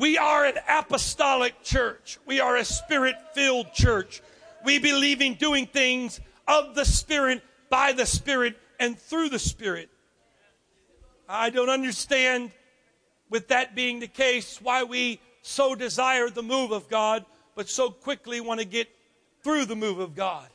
We are an apostolic church. We are a spirit filled church. We believe in doing things of the Spirit, by the Spirit, and through the Spirit. I don't understand, with that being the case, why we so desire the move of God, but so quickly want to get through the move of God.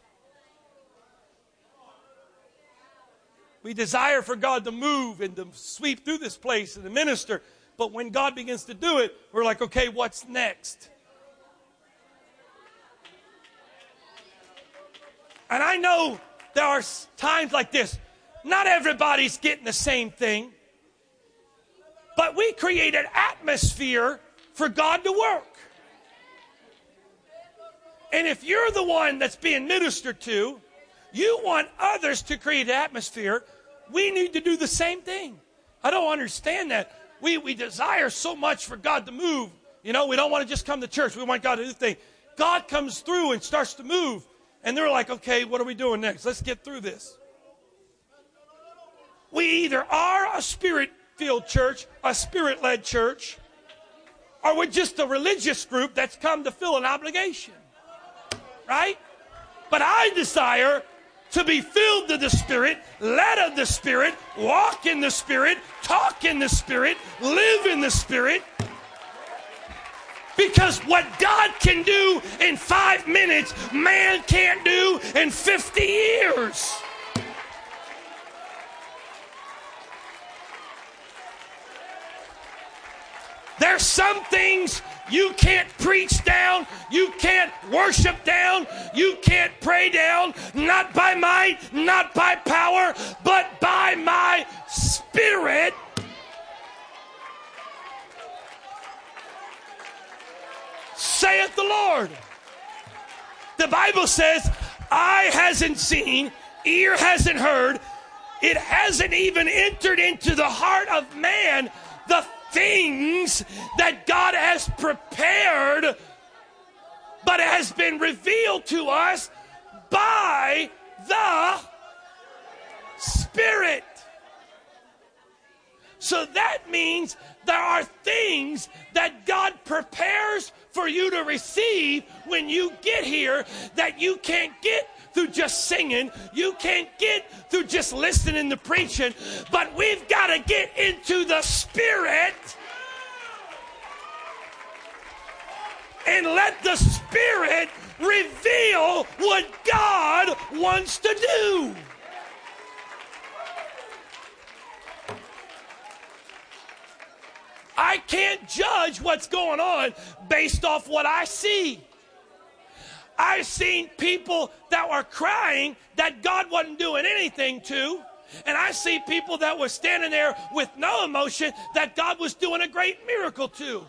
We desire for God to move and to sweep through this place and to minister. But when God begins to do it, we're like, okay, what's next? And I know there are times like this. Not everybody's getting the same thing. But we create an atmosphere for God to work. And if you're the one that's being ministered to, you want others to create an atmosphere, we need to do the same thing. I don't understand that we, we desire so much for God to move. You know, we don't want to just come to church. We want God to do things. God comes through and starts to move. And they're like, okay, what are we doing next? Let's get through this. We either are a spirit filled church, a spirit led church, or we're just a religious group that's come to fill an obligation. Right? But I desire to be filled to the Spirit, led of the Spirit, walk in the Spirit, talk in the Spirit, live in the Spirit. Because what God can do in five minutes, man can't do in 50 years. There's some things you can't preach down. You can't worship down. You can't pray down. Not by might, not by power, but by my spirit. Saith the Lord. The Bible says, eye hasn't seen, ear hasn't heard, it hasn't even entered into the heart of man the things that God has prepared, but has been revealed to us by the Spirit. So that means there are things that God prepares for you to receive when you get here that you can't get through just singing. You can't get through just listening to preaching. But we've got to get into the Spirit and let the Spirit reveal what God wants to do. I can't judge what's going on based off what I see. I've seen people that were crying that God wasn't doing anything to. And I see people that were standing there with no emotion that God was doing a great miracle to.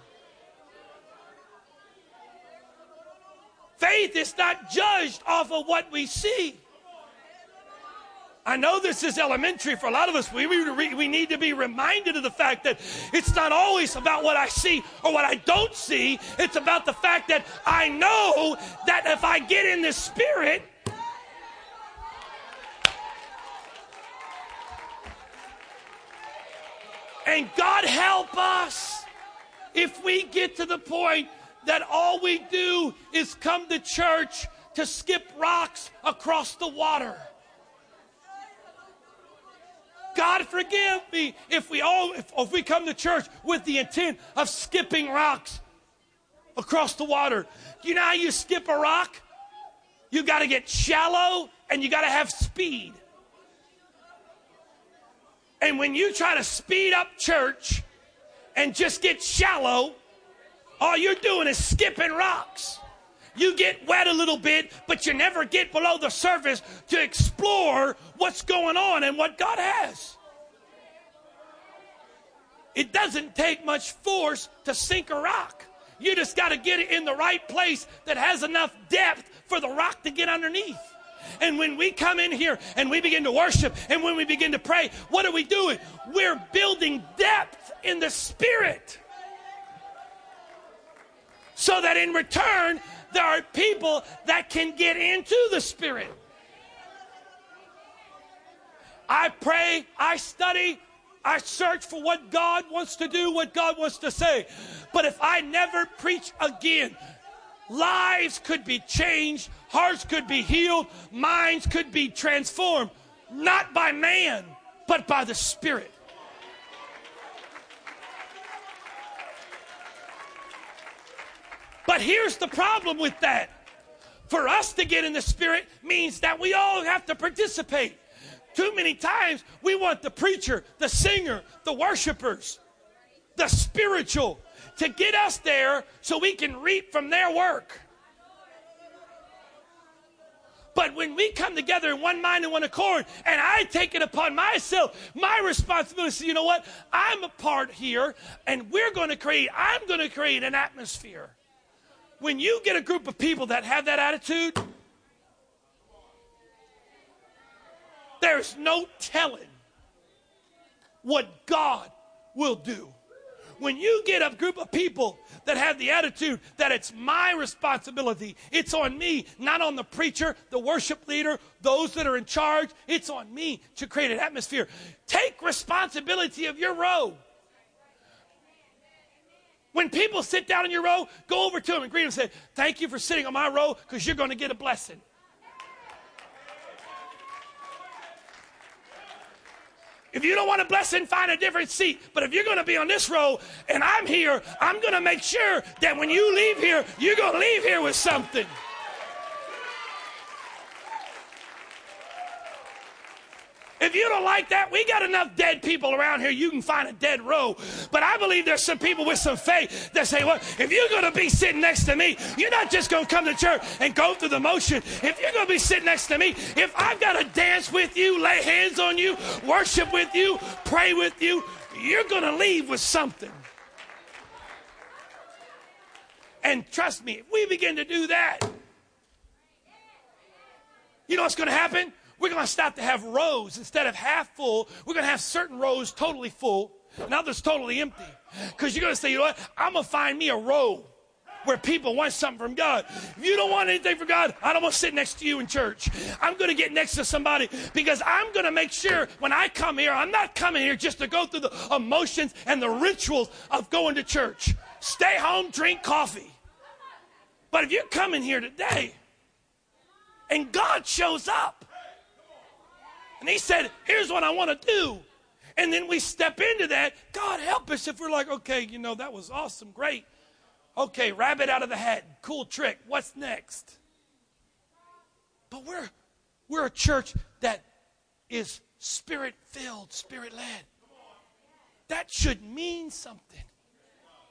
Faith is not judged off of what we see. I know this is elementary for a lot of us. We, we, we need to be reminded of the fact that it's not always about what I see or what I don't see. It's about the fact that I know that if I get in the spirit, and God help us if we get to the point that all we do is come to church to skip rocks across the water. God forgive me if we all if, if we come to church with the intent of skipping rocks across the water. You know how you skip a rock? You got to get shallow and you got to have speed. And when you try to speed up church and just get shallow, all you're doing is skipping rocks. You get wet a little bit, but you never get below the surface to explore what's going on and what God has. It doesn't take much force to sink a rock. You just got to get it in the right place that has enough depth for the rock to get underneath. And when we come in here and we begin to worship and when we begin to pray, what are we doing? We're building depth in the spirit. So that in return, there are people that can get into the Spirit. I pray, I study, I search for what God wants to do, what God wants to say. But if I never preach again, lives could be changed, hearts could be healed, minds could be transformed, not by man, but by the Spirit. But here's the problem with that. For us to get in the Spirit means that we all have to participate. Too many times we want the preacher, the singer, the worshipers, the spiritual to get us there so we can reap from their work. But when we come together in one mind and one accord, and I take it upon myself, my responsibility, you know what? I'm a part here, and we're going to create, I'm going to create an atmosphere when you get a group of people that have that attitude, there's no telling what God will do. When you get a group of people that have the attitude that it's my responsibility, it's on me, not on the preacher, the worship leader, those that are in charge, it's on me to create an atmosphere. Take responsibility of your row. When people sit down in your row, go over to them and greet them and say, Thank you for sitting on my row because you're going to get a blessing. If you don't want a blessing, find a different seat. But if you're going to be on this row and I'm here, I'm going to make sure that when you leave here, you're going to leave here with something. If you don't like that, we got enough dead people around here. You can find a dead row. But I believe there's some people with some faith that say, well, if you're going to be sitting next to me, you're not just going to come to church and go through the motion. If you're going to be sitting next to me, if I've got to dance with you, lay hands on you, worship with you, pray with you, you're going to leave with something. And trust me, if we begin to do that, you know what's going to happen? We're going to start to have rows instead of half full. We're going to have certain rows totally full and others totally empty. Because you're going to say, you know what? I'm going to find me a row where people want something from God. If you don't want anything from God, I don't want to sit next to you in church. I'm going to get next to somebody because I'm going to make sure when I come here, I'm not coming here just to go through the emotions and the rituals of going to church. Stay home, drink coffee. But if you're coming here today and God shows up, and he said, Here's what I want to do. And then we step into that. God help us if we're like, okay, you know, that was awesome, great. Okay, rabbit out of the hat, cool trick. What's next? But we're we're a church that is spirit filled, spirit led. That should mean something.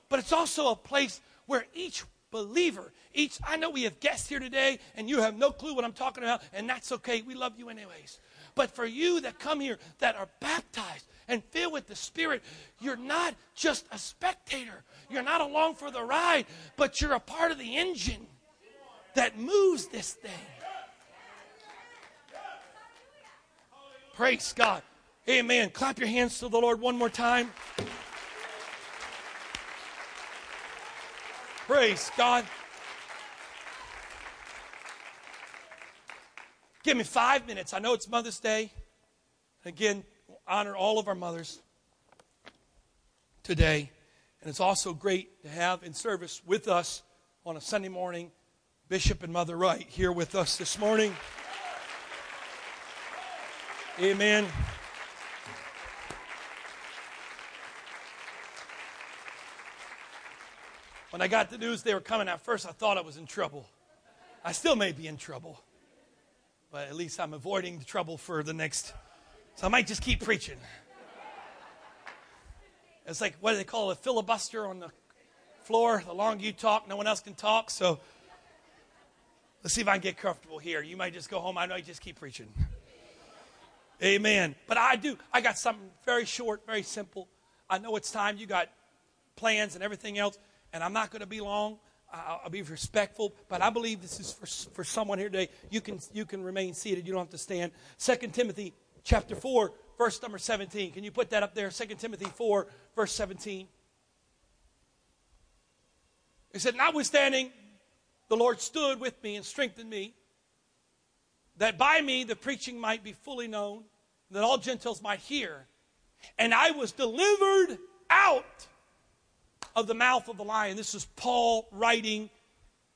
But it's also a place where each believer, each I know we have guests here today, and you have no clue what I'm talking about, and that's okay. We love you anyways. But for you that come here that are baptized and filled with the Spirit, you're not just a spectator. You're not along for the ride, but you're a part of the engine that moves this thing. Praise God. Amen. Clap your hands to the Lord one more time. Praise God. Give me five minutes. I know it's Mother's Day. Again, honor all of our mothers today. And it's also great to have in service with us on a Sunday morning Bishop and Mother Wright here with us this morning. Amen. When I got the news they were coming, at first I thought I was in trouble. I still may be in trouble but at least I'm avoiding the trouble for the next. So I might just keep preaching. It's like, what do they call it? A filibuster on the floor. The longer you talk, no one else can talk. So let's see if I can get comfortable here. You might just go home. I you just keep preaching. Amen. But I do. I got something very short, very simple. I know it's time. You got plans and everything else, and I'm not going to be long. I'll be respectful, but I believe this is for, for someone here today. You can, you can remain seated. You don't have to stand. 2 Timothy chapter 4, verse number 17. Can you put that up there? 2 Timothy 4, verse 17. He said, Notwithstanding, the Lord stood with me and strengthened me, that by me the preaching might be fully known, that all Gentiles might hear And I was delivered out of the mouth of the lion. This is Paul writing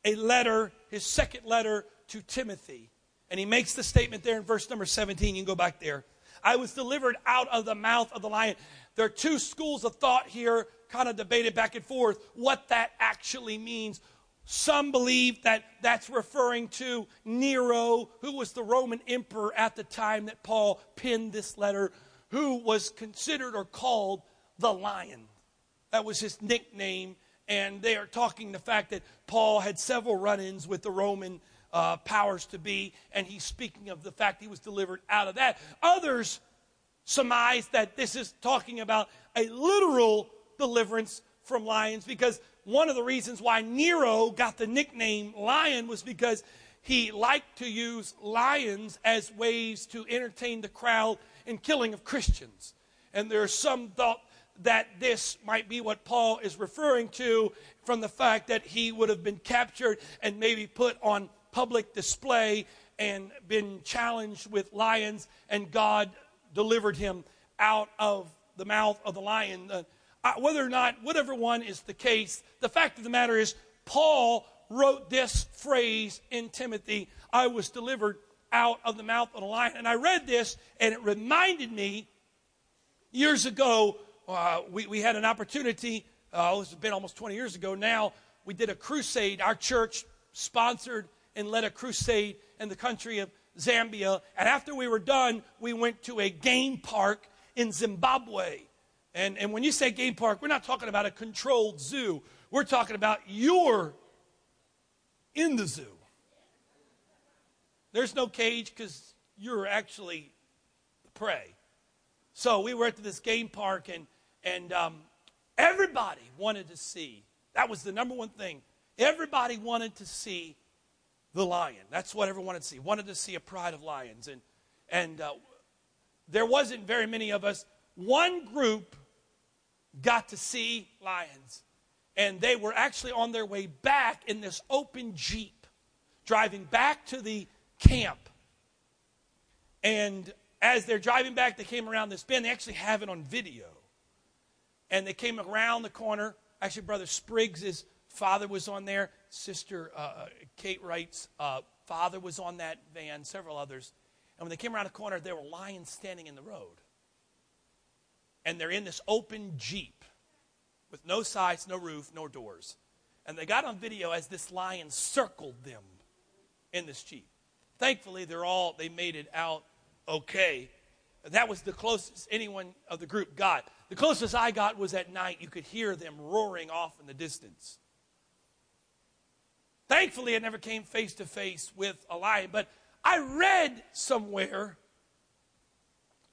a letter, his second letter to Timothy. And he makes the statement there in verse number 17. You can go back there. I was delivered out of the mouth of the lion. There are two schools of thought here, kind of debated back and forth, what that actually means. Some believe that that's referring to Nero, who was the Roman emperor at the time that Paul penned this letter, who was considered or called the lion. That was his nickname. And they are talking the fact that Paul had several run ins with the Roman uh, powers to be, and he's speaking of the fact he was delivered out of that. Others surmise that this is talking about a literal deliverance from lions because one of the reasons why Nero got the nickname lion was because he liked to use lions as ways to entertain the crowd in killing of Christians. And there's some thought that this might be what Paul is referring to from the fact that he would have been captured and maybe put on public display and been challenged with lions, and God delivered him out of the mouth of the lion. Uh, whether or not, whatever one is the case, the fact of the matter is, Paul wrote this phrase in Timothy I was delivered out of the mouth of the lion. And I read this, and it reminded me years ago, uh, we, we had an opportunity, uh, it's been almost 20 years ago now, we did a crusade. Our church sponsored and led a crusade in the country of Zambia. And after we were done, we went to a game park in Zimbabwe. And, and when you say game park, we're not talking about a controlled zoo. We're talking about you're in the zoo. There's no cage because you're actually the prey. So we were at this game park, and, and um, everybody wanted to see. That was the number one thing. Everybody wanted to see the lion. That's what everyone wanted to see. Wanted to see a pride of lions. And, and uh, there wasn't very many of us. One group got to see lions. And they were actually on their way back in this open Jeep, driving back to the camp. And as they're driving back, they came around this bend. They actually have it on video. And they came around the corner. Actually, Brother Spriggs' father was on there. Sister uh, uh, Kate Wright's uh, father was on that van, several others. And when they came around the corner, there were lions standing in the road. And they're in this open Jeep with no sides, no roof, no doors. And they got on video as this lion circled them in this Jeep. Thankfully, they're all, they made it out okay. That was the closest anyone of the group got. The closest I got was at night. You could hear them roaring off in the distance. Thankfully, I never came face to face with a lion, but I read somewhere,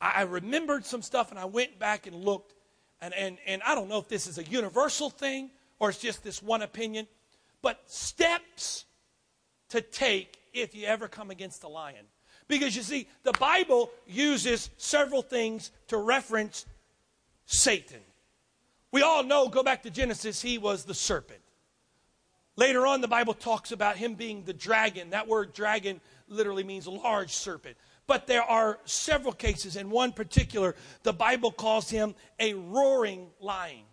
I remembered some stuff, and I went back and looked. And, and, and I don't know if this is a universal thing or it's just this one opinion, but steps to take if you ever come against a lion. Because you see, the Bible uses several things to reference Satan. We all know, go back to Genesis, he was the serpent. Later on, the Bible talks about him being the dragon. That word dragon literally means large serpent. But there are several cases. In one particular, the Bible calls him a roaring lion,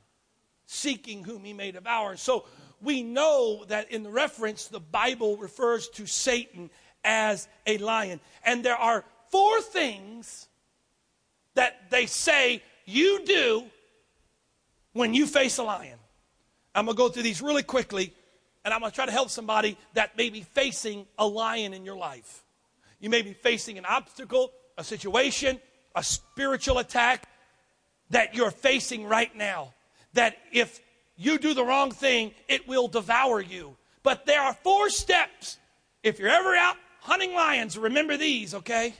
seeking whom he may devour. So we know that in the reference, the Bible refers to Satan as a lion. And there are four things that they say you do when you face a lion. I'm going to go through these really quickly and I'm going to try to help somebody that may be facing a lion in your life. You may be facing an obstacle, a situation, a spiritual attack that you're facing right now. That if you do the wrong thing, it will devour you. But there are four steps. If you're ever out hunting lions, remember these, okay?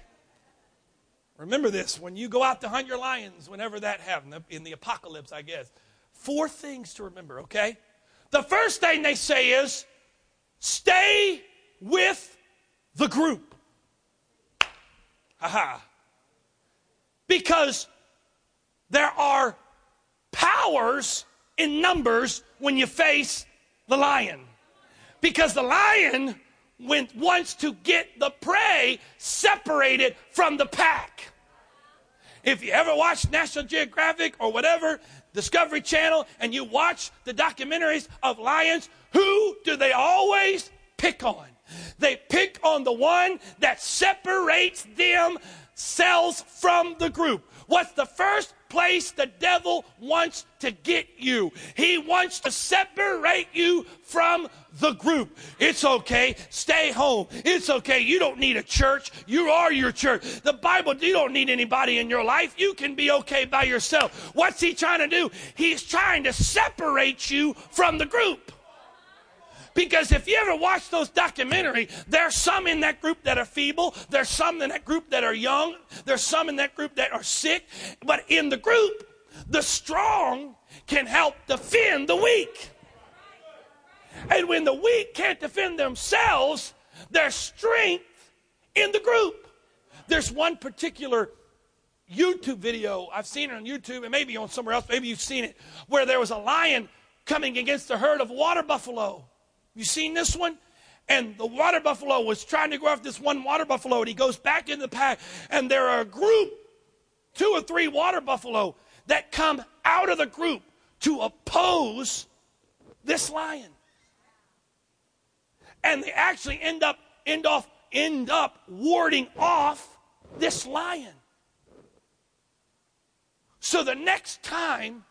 Remember this when you go out to hunt your lions, whenever that happens, in the apocalypse, I guess. Four things to remember, okay? The first thing they say is stay with the group. Aha. Because there are powers in numbers when you face the lion. Because the lion wants to get the prey separated from the pack. If you ever watch National Geographic or whatever, Discovery Channel, and you watch the documentaries of lions, who do they always pick on? They pick on the one that separates themselves from the group. What's the first place the devil wants to get you? He wants to separate you from the group. It's okay. Stay home. It's okay. You don't need a church. You are your church. The Bible, you don't need anybody in your life. You can be okay by yourself. What's he trying to do? He's trying to separate you from the group. Because if you ever watch those documentary, there's some in that group that are feeble, there's some in that group that are young, there's some in that group that are sick, but in the group, the strong can help defend the weak. And when the weak can't defend themselves, there's strength in the group. There's one particular YouTube video, I've seen it on YouTube and maybe on somewhere else, maybe you've seen it, where there was a lion coming against a herd of water buffalo. You seen this one? And the water buffalo was trying to go after this one water buffalo, and he goes back in the pack, and there are a group, two or three water buffalo, that come out of the group to oppose this lion. And they actually end up end off end up warding off this lion. So the next time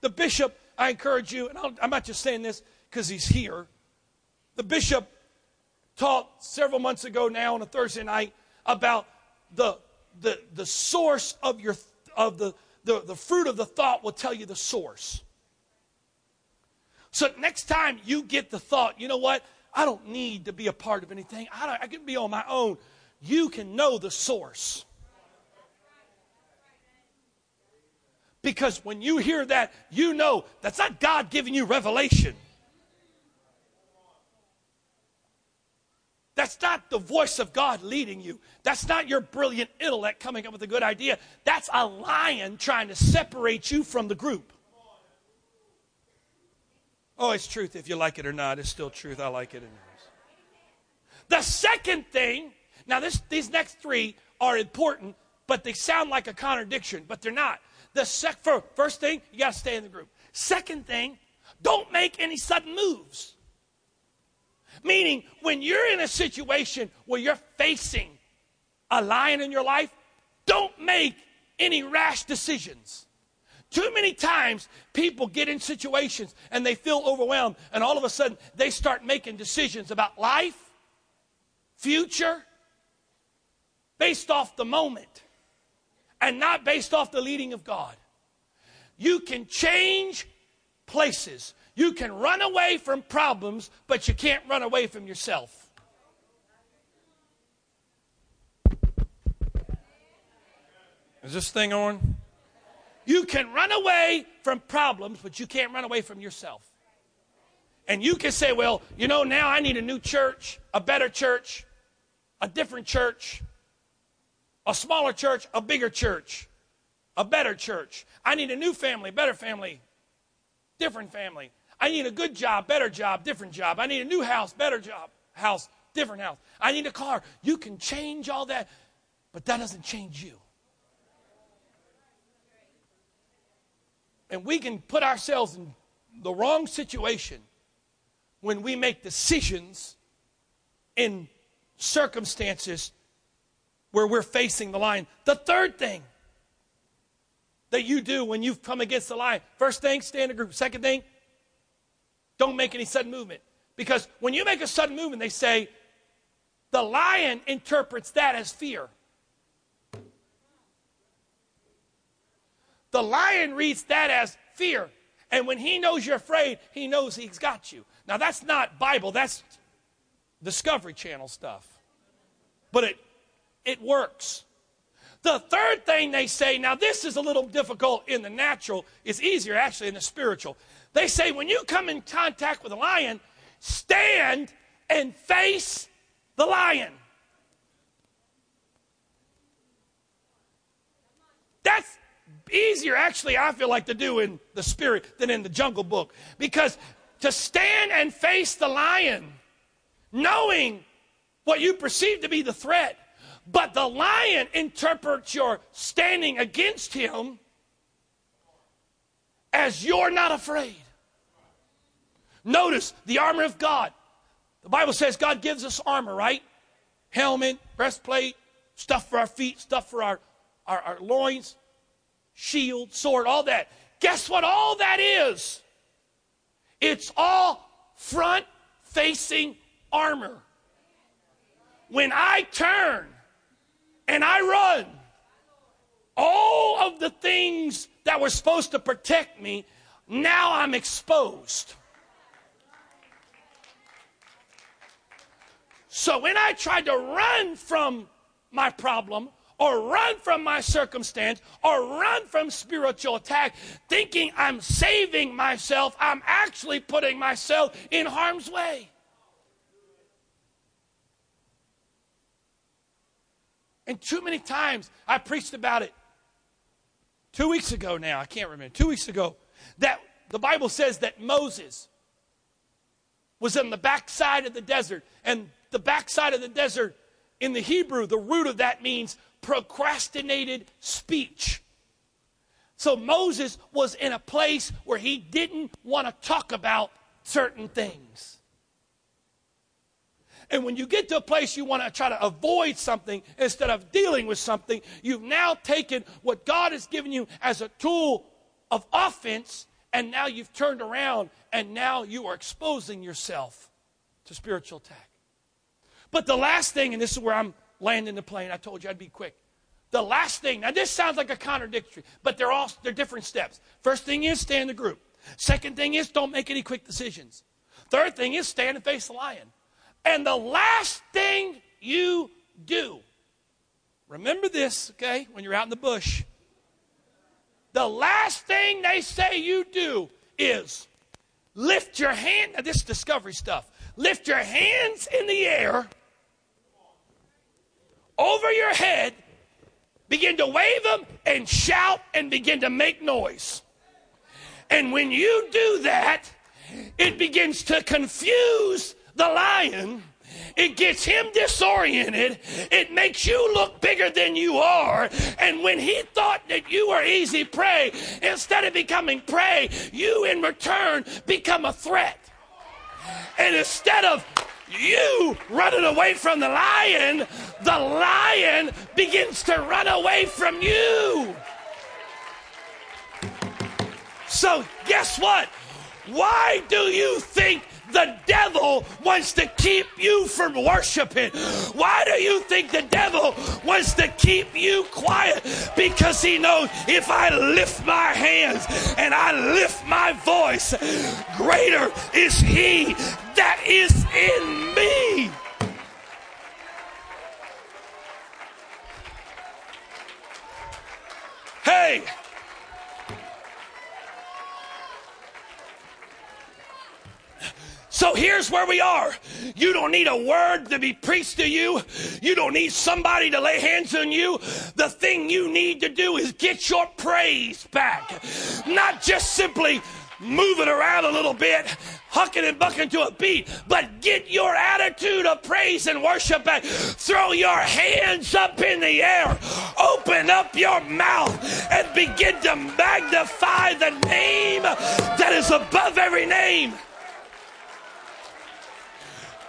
the bishop, I encourage you, and i am not just saying this because he's here. The bishop taught several months ago now on a Thursday night about the, the, the source of your of the, the, the fruit of the thought will tell you the source. So next time you get the thought, you know what? I don't need to be a part of anything. I, I can be on my own. You can know the source. Because when you hear that, you know that's not God giving you revelation. That's not the voice of God leading you. That's not your brilliant intellect coming up with a good idea. That's a lion trying to separate you from the group. Oh, it's truth if you like it or not. It's still truth. I like it. The second thing, now this, these next three are important, but they sound like a contradiction, but they're not. The sec, first thing, you got to stay in the group. Second thing, don't make any sudden moves. Meaning, when you're in a situation where you're facing a lion in your life, don't make any rash decisions. Too many times people get in situations and they feel overwhelmed, and all of a sudden they start making decisions about life, future, based off the moment, and not based off the leading of God. You can change places. You can run away from problems, but you can't run away from yourself. Is this thing on? You can run away from problems, but you can't run away from yourself. And you can say, well, you know, now I need a new church, a better church, a different church, a smaller church, a bigger church, a better church. I need a new family, better family, different family. I need a good job, better job, different job. I need a new house, better job, house, different house. I need a car. You can change all that, but that doesn't change you. And we can put ourselves in the wrong situation when we make decisions in circumstances where we're facing the line. The third thing that you do when you've come against the line first thing, stay in a group. Second thing, don't make any sudden movement. Because when you make a sudden movement, they say the lion interprets that as fear. The lion reads that as fear. And when he knows you're afraid, he knows he's got you. Now, that's not Bible, that's Discovery Channel stuff. But it, it works. The third thing they say, now this is a little difficult in the natural, it's easier actually in the spiritual. They say when you come in contact with a lion, stand and face the lion. That's easier, actually, I feel like to do in the spirit than in the jungle book. Because to stand and face the lion, knowing what you perceive to be the threat, But the lion interprets your standing against him as you're not afraid. Notice the armor of God. The Bible says God gives us armor, right? Helmet, breastplate, stuff for our feet, stuff for our, our, our loins, shield, sword, all that. Guess what all that is? It's all front facing armor. When I turn and I run, all of the things that were supposed to protect me, now I'm exposed. So when I tried to run from my problem, or run from my circumstance or run from spiritual attack thinking I'm saving myself, I'm actually putting myself in harm's way. And too many times I preached about it two weeks ago now, I can't remember, two weeks ago, that the Bible says that Moses was in the backside of the desert. And the backside of the desert, in the Hebrew, the root of that means procrastinated speech. So Moses was in a place where he didn't want to talk about certain things. And when you get to a place you want to try to avoid something instead of dealing with something, you've now taken what God has given you as a tool of offense, and now you've turned around and now you are exposing yourself to spiritual attack. But the last thing, and this is where I'm landing the plane, I told you I'd be quick. The last thing, now this sounds like a contradictory, but they're all they're different steps. First thing is stay in the group. Second thing is don't make any quick decisions. Third thing is stand and face the lion. And the last thing you do, remember this, okay, when you're out in the bush. The last thing they say you do is lift your hand. Now, this is discovery stuff. Lift your hands in the air over your head, begin to wave them and shout and begin to make noise. And when you do that, it begins to confuse the lion, it gets him disoriented. It makes you look bigger than you are. And when he thought that you were easy prey, instead of becoming prey, you in return become a threat. And instead of you running away from the lion, the lion begins to run away from you. So, guess what? Why do you think the devil wants to keep you from worshiping. Why do you think the devil wants to keep you quiet? Because he knows if I lift my hands and I lift my voice, greater is he that is in me. Hey, So here's where we are. You don't need a word to be preached to you. You don't need somebody to lay hands on you. The thing you need to do is get your praise back. Not just simply move it around a little bit, hucking and bucking to a beat, but get your attitude of praise and worship back. Throw your hands up in the air, open up your mouth, and begin to magnify the name that is above every name.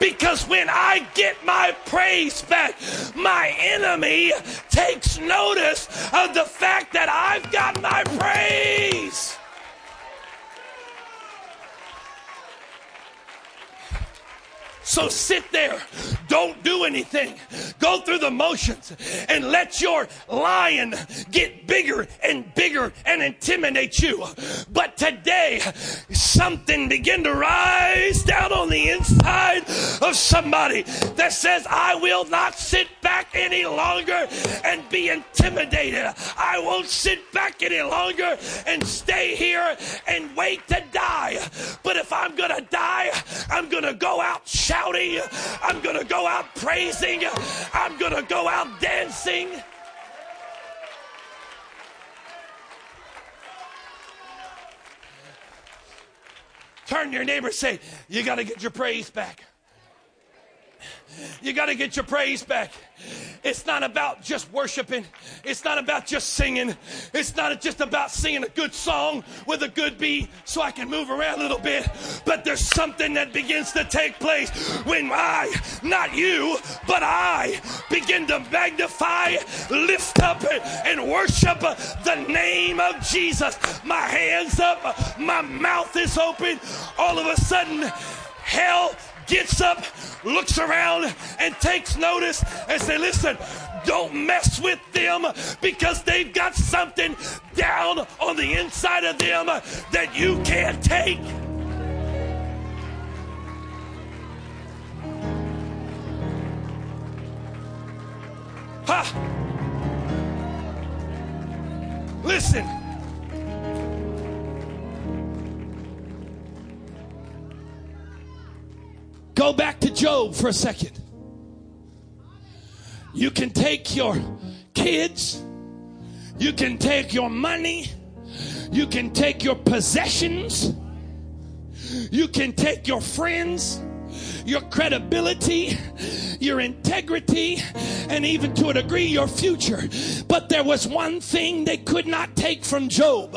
Because when I get my praise back, my enemy takes notice of the fact that I've got my praise. So sit there. Don't do anything. Go through the motions and let your lion get bigger and bigger and intimidate you. But today, something begin to rise down on the inside of somebody that says, I will not sit back any longer and be intimidated. I won't sit back any longer and stay here and wait to die. But if I'm going to die, I'm going to go out shouting shouting. I'm going to go out praising. I'm going to go out dancing. Turn your neighbor say, You got to get your praise back. You got to get your praise back. It's not about just worshiping. It's not about just singing. It's not just about singing a good song with a good beat so I can move around a little bit. But there's something that begins to take place when I, not you, but I begin to magnify, lift up, and worship the name of Jesus. My hands up, my mouth is open. All of a sudden, hell gets up, looks around, and takes notice and say, listen, don't mess with them because they've got something down on the inside of them that you can't take. Ha! Listen. Go back to Job for a second. You can take your kids, you can take your money, you can take your possessions, you can take your friends your credibility, your integrity, and even to a degree your future. But there was one thing they could not take from Job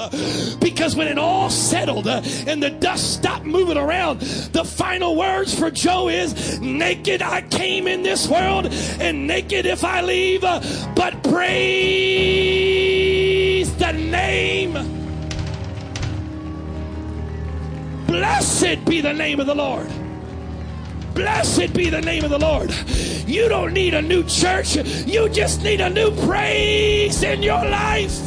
because when it all settled uh, and the dust stopped moving around, the final words for Job is naked I came in this world and naked if I leave, uh, but praise the name. Blessed be the name of the Lord. Blessed be the name of the Lord. You don't need a new church, you just need a new praise in your life.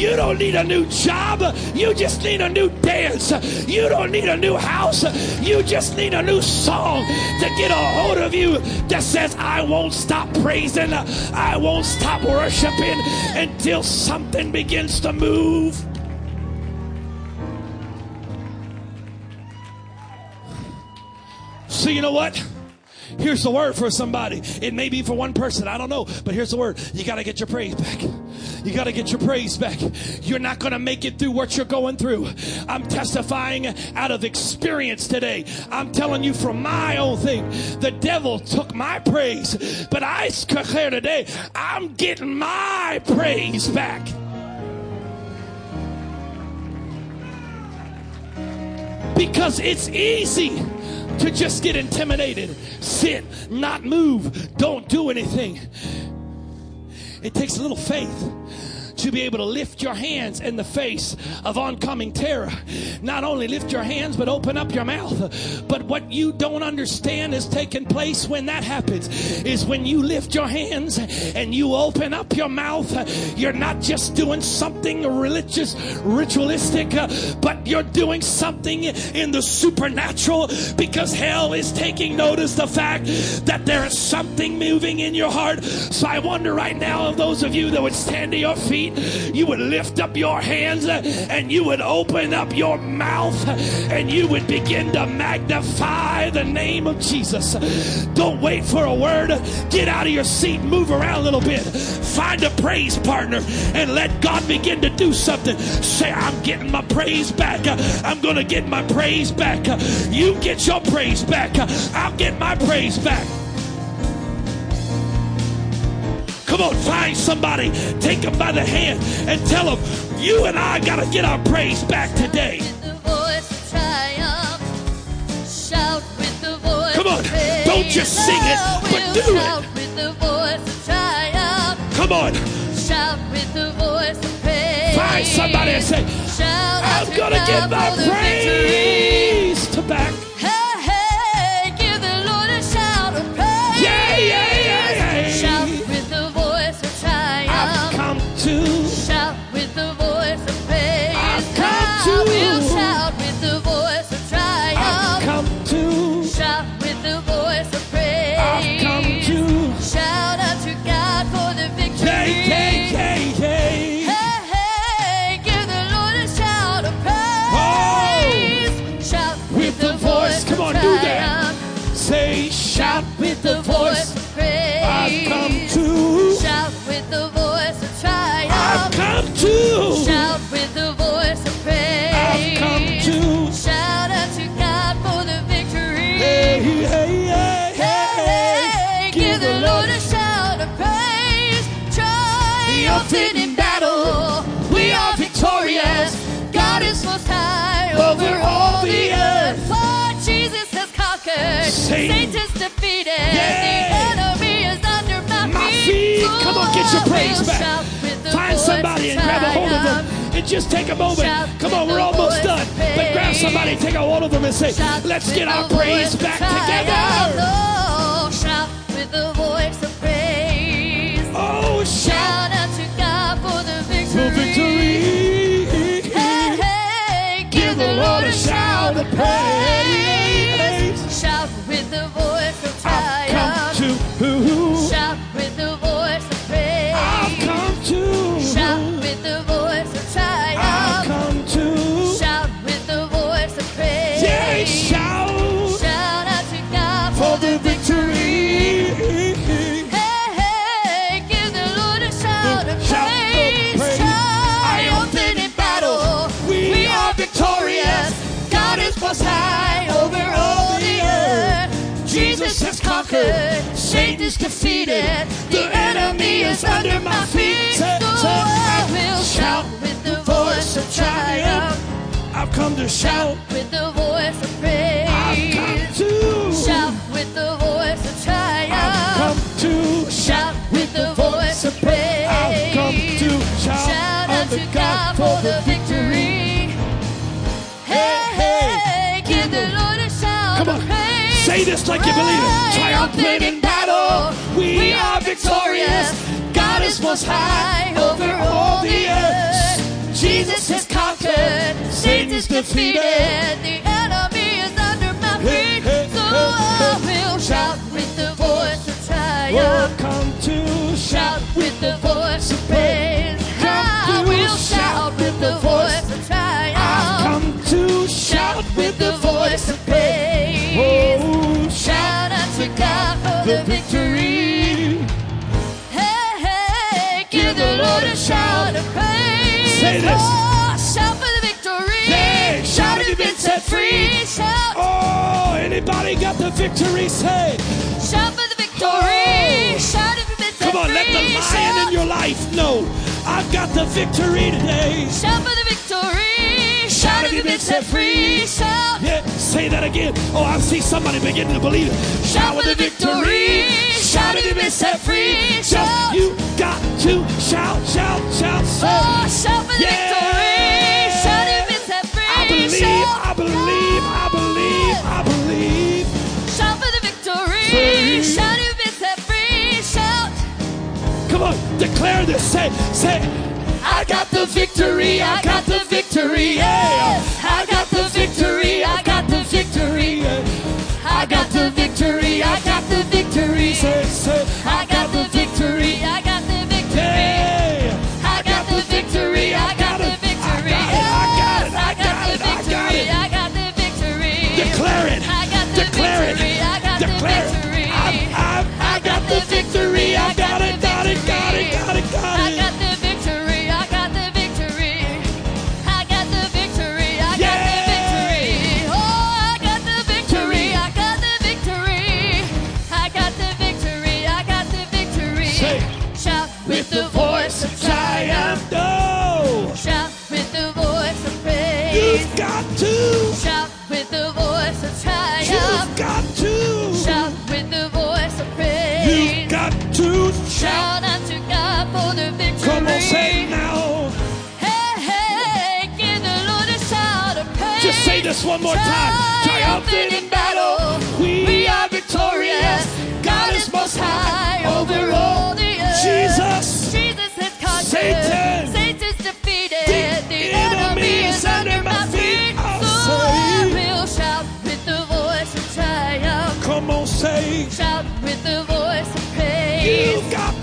You don't need a new job. You just need a new dance. You don't need a new house. You just need a new song to get a hold of you that says, I won't stop praising. I won't stop worshiping until something begins to move. So, you know what? Here's the word for somebody. It may be for one person. I don't know. But here's the word. You got to get your praise back. You got to get your praise back. You're not going to make it through what you're going through. I'm testifying out of experience today. I'm telling you from my own thing. The devil took my praise, but I declare today, I'm getting my praise back. Because it's easy to just get intimidated, sit, not move, don't do anything. It takes a little faith to be able to lift your hands in the face of oncoming terror. Not only lift your hands, but open up your mouth. But what you don't understand is taking place when that happens is when you lift your hands and you open up your mouth. You're not just doing something religious, ritualistic, but you're doing something in the supernatural because hell is taking notice the fact that there is something moving in your heart. So I wonder right now of those of you that would stand to your feet you would lift up your hands and you would open up your mouth and you would begin to magnify the name of Jesus. Don't wait for a word. Get out of your seat, move around a little bit, find a praise partner, and let God begin to do something. Say, I'm getting my praise back. I'm going to get my praise back. You get your praise back. I'll get my praise back. Come on, find somebody, take them by the hand, and tell them, you and I got to get our praise back today. Come on, don't just sing it, but do it. Come on. Find somebody and say, I'm going to get my praise to back. Satan. Satan's defeated. Yeah. The enemy is under my, My feet. Come on, get your praise back. shout with the Find somebody and grab a hold of them and just take a moment. Shout Come on, we're almost done. But grab somebody, take a hold of them and say, Shout let's get our praise back together. Oh, shout with the voice of praise. Oh, shout Shout out to God for the for victory. victory. Hey, hey, give the Lord a shout of praise. Has conquered. Satan is defeated. The enemy is under my feet. So I will shout with the voice of triumph. I've come to shout. With the voice of I've come praise. to, Shout with the voice of I've triumph. come to Shout with the voice of praise. I've come to shout, Shout out unto to God for the victory. Hey, hey, give the Lord a shout Come on, praise. Say this like you believe it. Triumphant in battle, we are victorious. God is most high over all the earth. Jesus has conquered, Satan's defeated. The enemy is under my feet. So I will shout with the voice of triumph. Welcome to Shout with the voice of praise. I will shout with the voice of I've triumph. come to Shout shout with the voice of praise. The victory. Hey, hey, give the Lord a shout of praise. Say this. Oh, shout for the victory. Yeah, shout shout if you've been set free. Shout, Oh, anybody got the victory? Say, shout for the victory. Oh. Shout if you've been set come on, free. let the lion shout, in your life know I've got the victory today. shout for the victory. Shout if you've been set free. Shout. Yeah, say that again. Oh, I see somebody beginning to believe it. Shout for the victory. Shout if you've been set free. Shout. You got to shout, shout, shout, Oh, shout. shout for the Yeah. victory. Shout if you've been set free. I believe, Shout. I believe, I believe, I believe. Shout for the victory. Free. Shout if you've been set free. Shout. Come on, declare this. Say, say, I got the victory. I got the victory. Yeah. I got the victory. I got the victory. I got the victory. I got the victory. say, say, I got more time. Triumphant in battle, we are victorious. God is most high over all. the earth. Jesus, Jesus has conquered. Satan. Satan's defeated. The The, enemy is under my feet. I'll So say. I will shout with the voice of triumph. come on, say. Shout with the voice of praise. You've got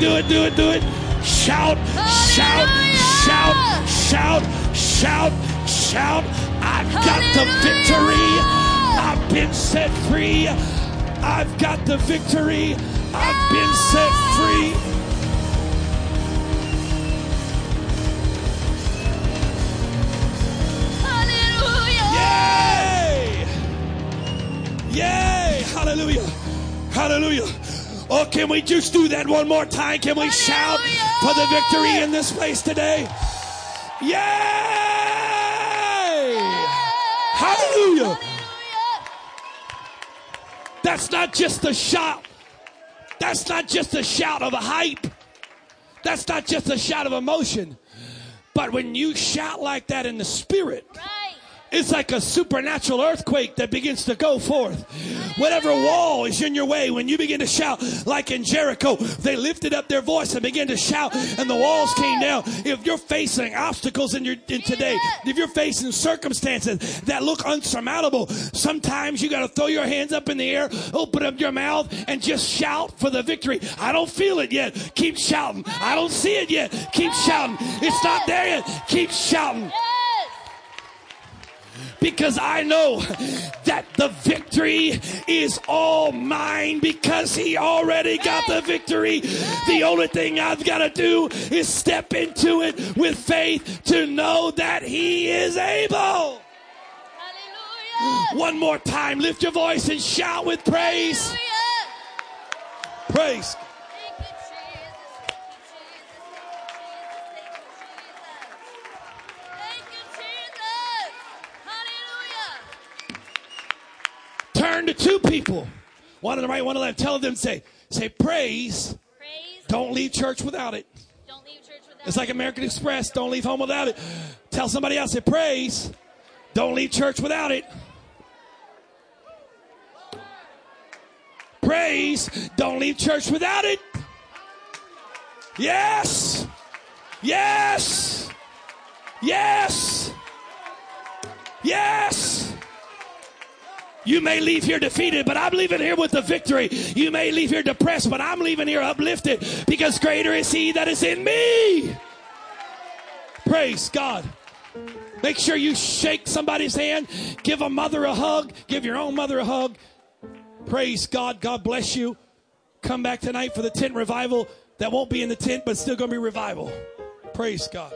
do it, do it, do it, do it, do it. Shout, shout, shout, shout, shout, shout. I've got the victory. I've been set free. I've got the victory. I've been set free. Yay! Hallelujah! Hallelujah! Oh, can we just do that one more time? Can we shout for the victory in this place today? Yay! Hallelujah! That's not just a shout. That's not just a shout of a hype. That's not just a shout of emotion. But when you shout like that in the spirit, Right. It's like a supernatural earthquake that begins to go forth. Whatever wall is in your way, when you begin to shout, like in Jericho, they lifted up their voice and began to shout, and the walls came down. If you're facing obstacles in your in today, if you're facing circumstances that look unsurmountable, sometimes you got to throw your hands up in the air, open up your mouth, and just shout for the victory. I don't feel it yet. Keep shouting. I don't see it yet. Keep shouting. It's not there yet. Keep shouting. Because I know that the victory is all mine because he already got the victory. The only thing I've got to do is step into it with faith to know that he is able. Hallelujah. One more time, lift your voice and shout with praise. Hallelujah. Praise. Thank you, Jesus. Thank you, Jesus. Thank you, Jesus. Hallelujah. Turn to two people, one on the right, one on the left. Tell them, say, say, praise. Praise. Don't leave church without it. Don't leave church without It's like American Express. Don't leave home without it. Tell somebody else, say, praise. Don't leave church without it. Praise. Don't leave church without it. Yes. Yes. Yes. Yes. You may leave here defeated, but I'm leaving here with the victory. You may leave here depressed, but I'm leaving here uplifted because greater is He that is in me. Praise God. Make sure you shake somebody's hand, give a mother a hug, give your own mother a hug. Praise God. God bless you. Come back tonight for the tent revival. That won't be in the tent, but still going to be revival. Praise God.